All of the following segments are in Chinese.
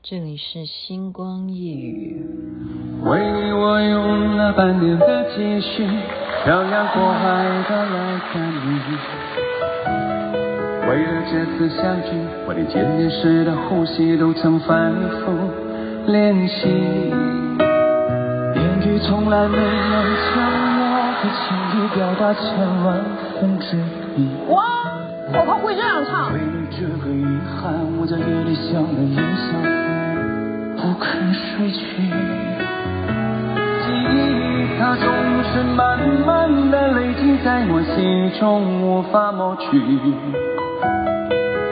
这里是星光夜雨。为你我用了半年的积蓄，漂洋过海的来看你。为了这次相聚，我连见面时的呼吸都曾反复练习。言语从来没有将我的情意表达千万分之一。哇，我可会这样唱。为了这个遗憾，我在夜里想了又想。不肯睡去，记忆它总是慢慢的累积在我心中，无法抹去。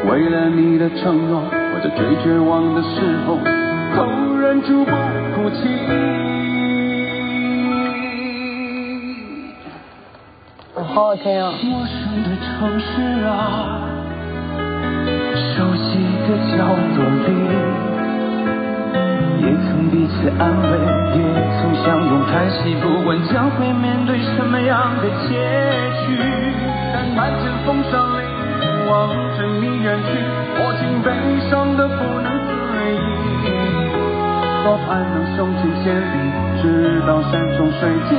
为了你的承诺，我在最绝望的时候，都忍住不哭泣。好好听啊！陌生的城市啊，熟悉的角落里。彼此安慰，也曾相拥叹息，不管将会面对什么样的结局。但漫天风沙里，望着你远去，我竟悲伤得不能自已。多盼能送君千里，直到山穷水尽，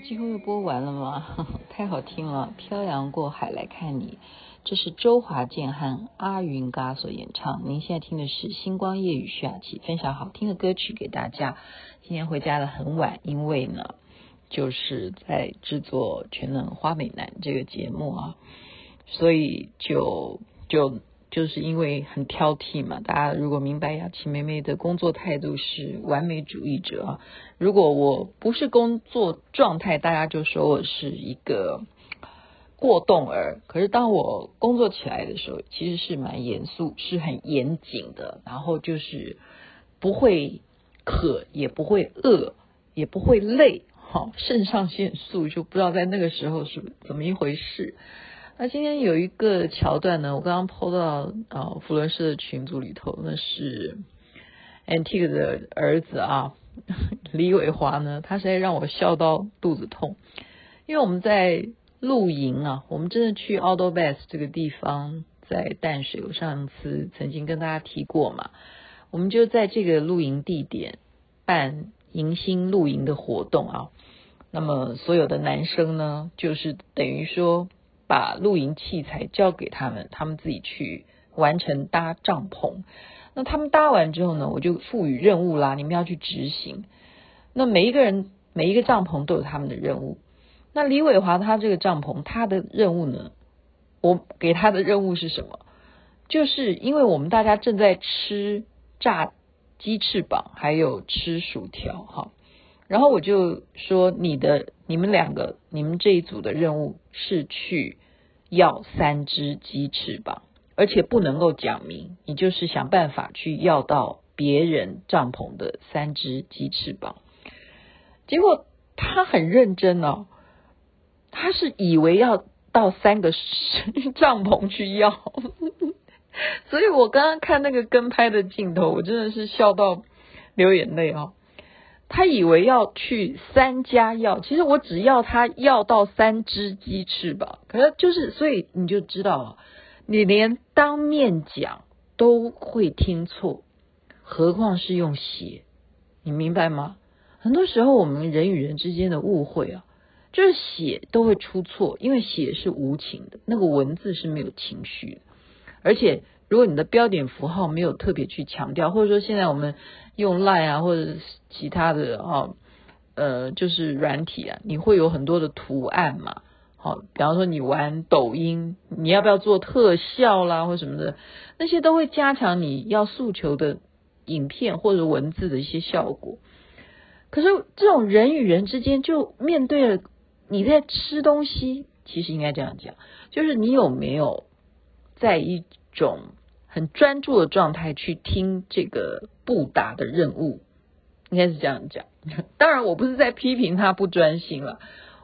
几乎又播完了吗？太好听了，漂洋过海来看你。这是周华健和阿云嘎所演唱。您现在听的是《星光夜雨》，徐雅琪分享好听的歌曲给大家。今天回家的很晚，因为呢，就是在制作《全能花美男》这个节目啊，所以就就就是因为很挑剔嘛。大家如果明白雅琪妹妹的工作态度是完美主义者啊，如果我不是工作状态，大家就说我是一个。过动儿，可是当我工作起来的时候，其实是蛮严肃，是很严谨的。然后就是不会渴，也不会饿，也不会累，好，肾上腺素就不知道在那个时候是怎么一回事。那今天有一个桥段呢，我刚刚 PO 到啊弗伦斯的群组里头，那是 Antique 的儿子啊 李伟华呢，他实在让我笑到肚子痛，因为我们在。露营啊，我们真的去 Outdoor Best 这个地方，在淡水。我上次曾经跟大家提过嘛，我们就在这个露营地点办迎新露营的活动啊。那么所有的男生呢，就是等于说把露营器材交给他们，他们自己去完成搭帐篷。那他们搭完之后呢，我就赋予任务啦，你们要去执行。那每一个人每一个帐篷都有他们的任务。那李伟华他这个帐篷，他的任务呢？我给他的任务是什么？就是因为我们大家正在吃炸鸡翅膀，还有吃薯条，哈。然后我就说，你的、你们两个、你们这一组的任务是去要三只鸡翅膀，而且不能够讲明，你就是想办法去要到别人帐篷的三只鸡翅膀。结果他很认真哦。他是以为要到三个 帐篷去要，所以我刚刚看那个跟拍的镜头，我真的是笑到流眼泪哦。他以为要去三家要，其实我只要他要到三只鸡翅膀，可是就是，所以你就知道，你连当面讲都会听错，何况是用写，你明白吗？很多时候我们人与人之间的误会啊。就是写都会出错，因为写是无情的，那个文字是没有情绪的。而且，如果你的标点符号没有特别去强调，或者说现在我们用 Line 啊，或者是其他的啊，呃，就是软体啊，你会有很多的图案嘛。好，比方说你玩抖音，你要不要做特效啦，或什么的，那些都会加强你要诉求的影片或者文字的一些效果。可是这种人与人之间就面对了。你在吃东西，其实应该这样讲，就是你有没有在一种很专注的状态去听这个布达的任务，应该是这样讲。当然，我不是在批评他不专心了，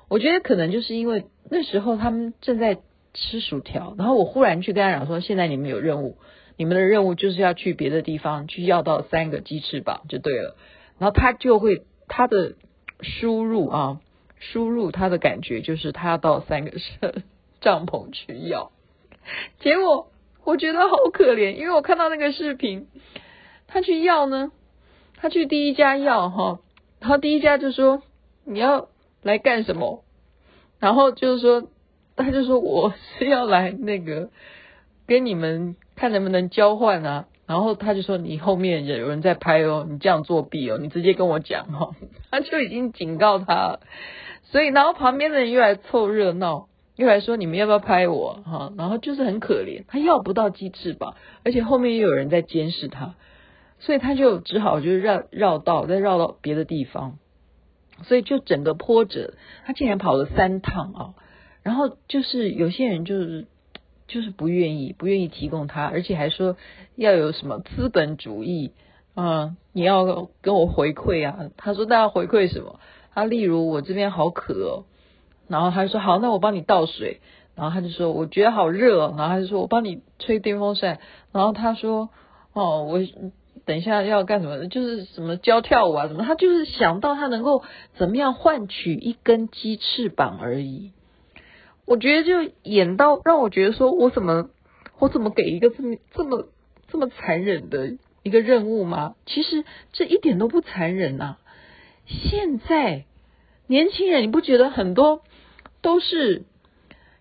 我觉得可能就是因为那时候他们正在吃薯条，然后我忽然去跟他讲说，现在你们有任务，你们的任务就是要去别的地方去要到三个鸡翅膀就对了，然后他就会他的输入啊。输入他的感觉就是他要到三个 帐篷去要，结果我觉得好可怜，因为我看到那个视频，他去要呢，他去第一家要哈，然后第一家就说你要来干什么？然后就是说，他就说我是要来那个跟你们看能不能交换啊。然后他就说你后面有人在拍哦，你这样作弊哦，你直接跟我讲哦，他就已经警告他了。所以然后旁边的人又来凑热闹。又来说你们要不要拍我哈？然后就是很可怜，他要不到鸡翅膀，而且后面又有人在监视他，所以他就只好就绕绕道，再绕到别的地方，所以就整个波折，他竟然跑了三趟啊！然后就是有些人就是就是不愿意，不愿意提供他，而且还说要有什么资本主义啊，你要跟我回馈啊。他说大家回馈什么？他例如我这边好渴哦。然后他说好，那我帮你倒水。然后他就说我觉得好热。然后他就说我帮你吹电风扇。然后他说哦，我等一下要干什么？就是什么教跳舞啊什么？他就是想到他能够怎么样换取一根鸡翅膀而已。我觉得就演到让我觉得说我怎么我怎么给一个这么这么这么残忍的一个任务吗？其实这一点都不残忍呐。现在年轻人，你不觉得很多？都是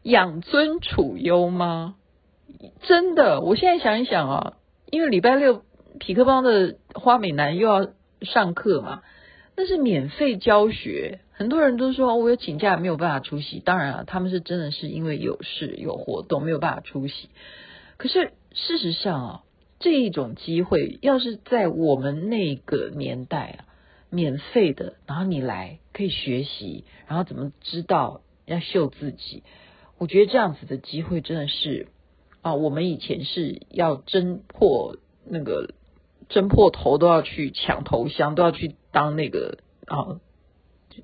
养尊处优吗？真的，我现在想一想啊，因为礼拜六匹克邦的花美男又要上课嘛，那是免费教学，很多人都说我有请假没有办法出席。当然了，他们是真的是因为有事有活动没有办法出席。可是事实上啊，这一种机会要是在我们那个年代啊，免费的，然后你来可以学习，然后怎么知道？要秀自己，我觉得这样子的机会真的是啊，我们以前是要争破那个争破头都要去抢头香，都要去当那个啊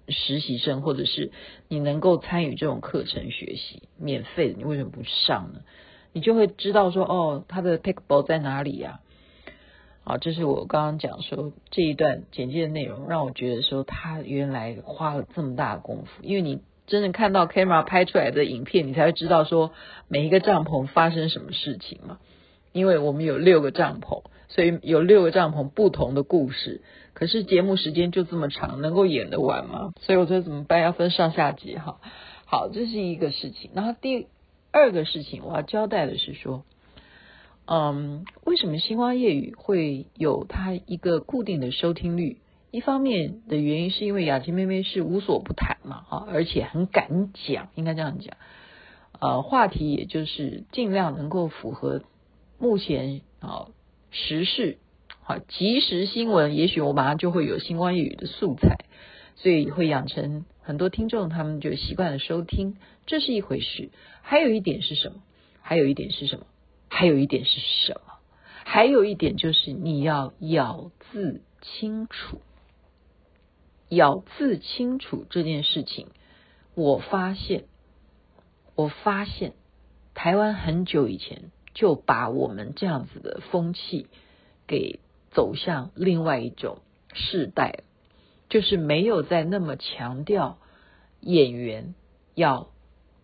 实习生，或者是你能够参与这种课程学习，免费的，你为什么不上呢？你就会知道说哦，他的 pickball 在哪里呀？啊，这是我刚刚讲说这一段简介的内容，让我觉得说他原来花了这么大的功夫，因为你。真正看到 camera 拍出来的影片，你才会知道说每一个帐篷发生什么事情嘛。因为我们有六个帐篷，所以有六个帐篷不同的故事。可是节目时间就这么长，能够演得完吗？所以我觉得怎么办？要分上下集哈。好，这是一个事情。然后第二个事情，我要交代的是说，嗯，为什么星光夜语会有它一个固定的收听率？一方面的原因是因为雅琪妹妹是无所不谈嘛，啊，而且很敢讲，应该这样讲，呃，话题也就是尽量能够符合目前啊时事，好即时新闻，也许我马上就会有星光夜语的素材，所以会养成很多听众他们就习惯了收听，这是一回事。还有一点是什么？还有一点是什么？还有一点是什么？还有一点就是你要咬字清楚。咬字清楚这件事情，我发现，我发现台湾很久以前就把我们这样子的风气给走向另外一种世代，就是没有再那么强调演员要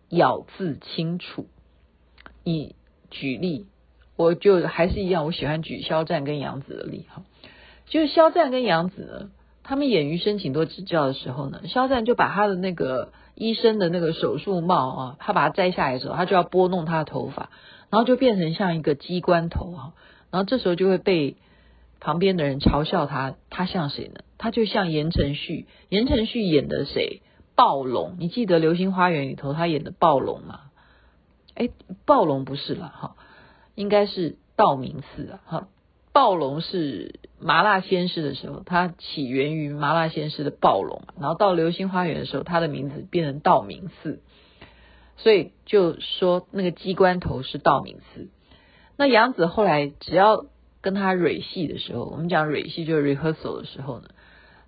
咬字清楚。你举例，我就还是一样，我喜欢举肖战跟杨紫的例哈，就是肖战跟杨紫呢。他们演《余生，请多指教》的时候呢，肖战就把他的那个医生的那个手术帽啊，他把它摘下来的时候，他就要拨弄他的头发，然后就变成像一个机关头啊，然后这时候就会被旁边的人嘲笑他，他像谁呢？他就像言承旭，言承旭演的谁？暴龙，你记得《流星花园》里头他演的暴龙吗？哎，暴龙不是了哈，应该是道明寺啊哈。暴龙是麻辣鲜师的时候，它起源于麻辣鲜师的暴龙，然后到流星花园的时候，它的名字变成道明寺，所以就说那个机关头是道明寺。那杨紫后来只要跟他蕊戏的时候，我们讲蕊戏就是 rehearsal 的时候呢，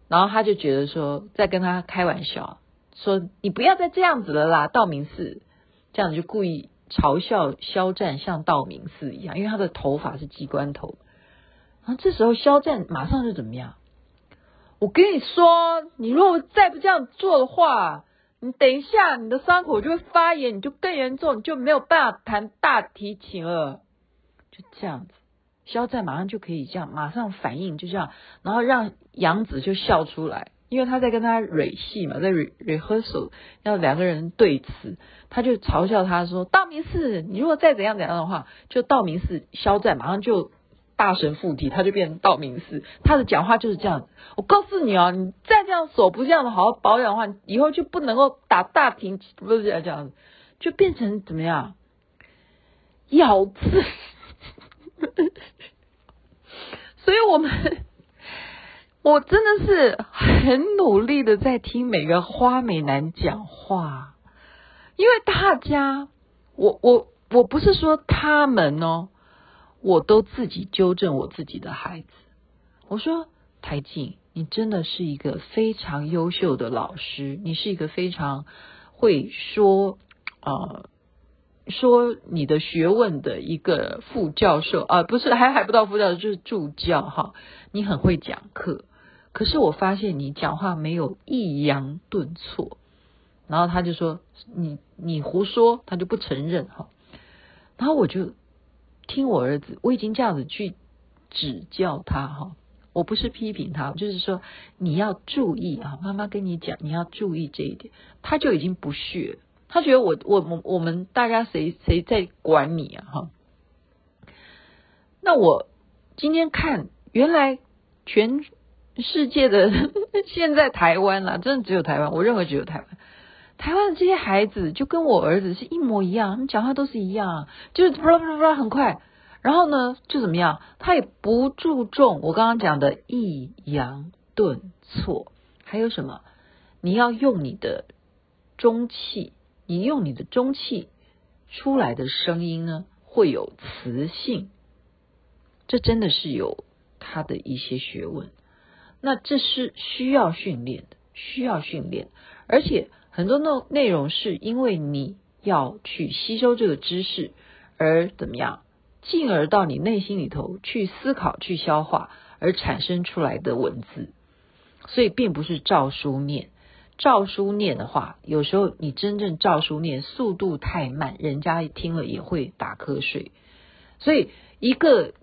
然后他就觉得说在跟他开玩笑，说你不要再这样子了啦，道明寺，这样就故意嘲笑肖战像道明寺一样，因为他的头发是机关头。啊，这时候肖战马上就怎么样？我跟你说，你如果再不这样做的话，你等一下你的伤口就会发炎，你就更严重，你就没有办法弹大提琴了。就这样子。肖战马上就可以这样，马上反应就这样，然后让杨紫就笑出来，因为他在跟他蕊戏嘛，在 re rehearsal 要两个人对词，他就嘲笑他说：“道明寺，你如果再怎样怎样的话，就道明寺。”肖战马上就大神附体，他就变成道明寺。他的讲话就是这样。我告诉你哦，你再这样手不这样的好好保养的话，以后就不能够打大庭，不是这样子，就变成怎么样？咬字。所以我们，我真的是很努力的在听每个花美男讲话，因为大家，我我我不是说他们哦，我都自己纠正我自己的孩子。我说台静，你真的是一个非常优秀的老师，你是一个非常会说呃。说你的学问的一个副教授啊，不是还还不到副教授，就是助教哈。你很会讲课，可是我发现你讲话没有抑扬顿挫。然后他就说你你胡说，他就不承认哈。然后我就听我儿子，我已经这样子去指教他哈。我不是批评他，就是说你要注意啊，妈妈跟你讲，你要注意这一点。他就已经不屑。他觉得我我我我们大家谁谁在管你啊哈？那我今天看，原来全世界的 现在台湾啦，真的只有台湾，我认为只有台湾。台湾的这些孩子就跟我儿子是一模一样，他们讲话都是一样，就是不啦不啦不啦很快。然后呢，就怎么样？他也不注重我刚刚讲的抑扬顿挫，还有什么？你要用你的中气。你用你的中气出来的声音呢，会有磁性，这真的是有他的一些学问。那这是需要训练的，需要训练。而且很多内内容是因为你要去吸收这个知识，而怎么样，进而到你内心里头去思考、去消化，而产生出来的文字。所以并不是照书念。照书念的话，有时候你真正照书念速度太慢，人家听了也会打瞌睡。所以，一个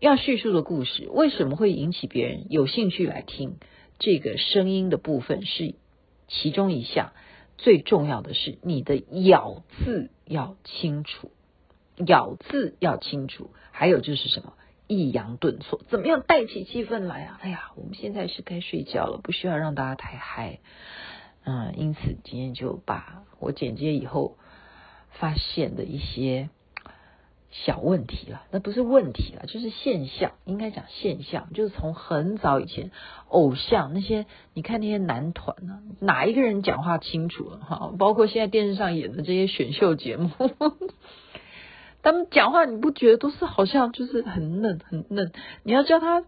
要叙述的故事，为什么会引起别人有兴趣来听？这个声音的部分是其中一项，最重要的是你的咬字要清楚，咬字要清楚。还有就是什么？抑扬顿挫，怎么样带起气氛来啊？哎呀，我们现在是该睡觉了，不需要让大家太嗨。嗯，因此今天就把我剪接以后发现的一些小问题了，那不是问题了，就是现象，应该讲现象，就是从很早以前偶像那些，你看那些男团啊，哪一个人讲话清楚了哈？包括现在电视上演的这些选秀节目，他们讲话你不觉得都是好像就是很嫩很嫩？你要叫他。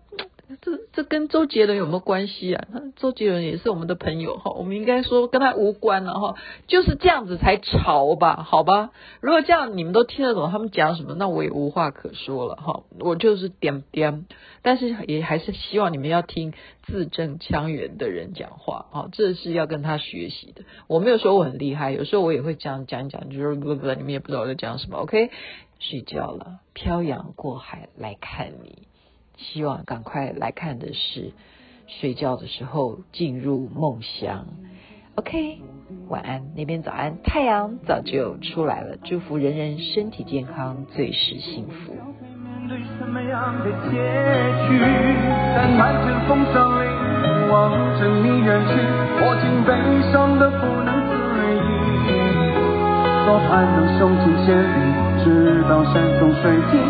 这这跟周杰伦有没有关系啊？周杰伦也是我们的朋友哈，我们应该说跟他无关了哈，就是这样子才潮吧？好吧，如果这样你们都听得懂他们讲什么，那我也无话可说了哈。我就是点点，但是也还是希望你们要听字正腔圆的人讲话啊，这是要跟他学习的。我没有说我很厉害，有时候我也会这样讲讲，就是不不，你们也不知道我在讲什么。OK，睡觉了，漂洋过海来看你。希望赶快来看的是睡觉的时候进入梦乡。OK，晚安，那边早安，太阳早就出来了。祝福人人身体健康，最是幸福。多盼能手牵千里，直到山穷水尽，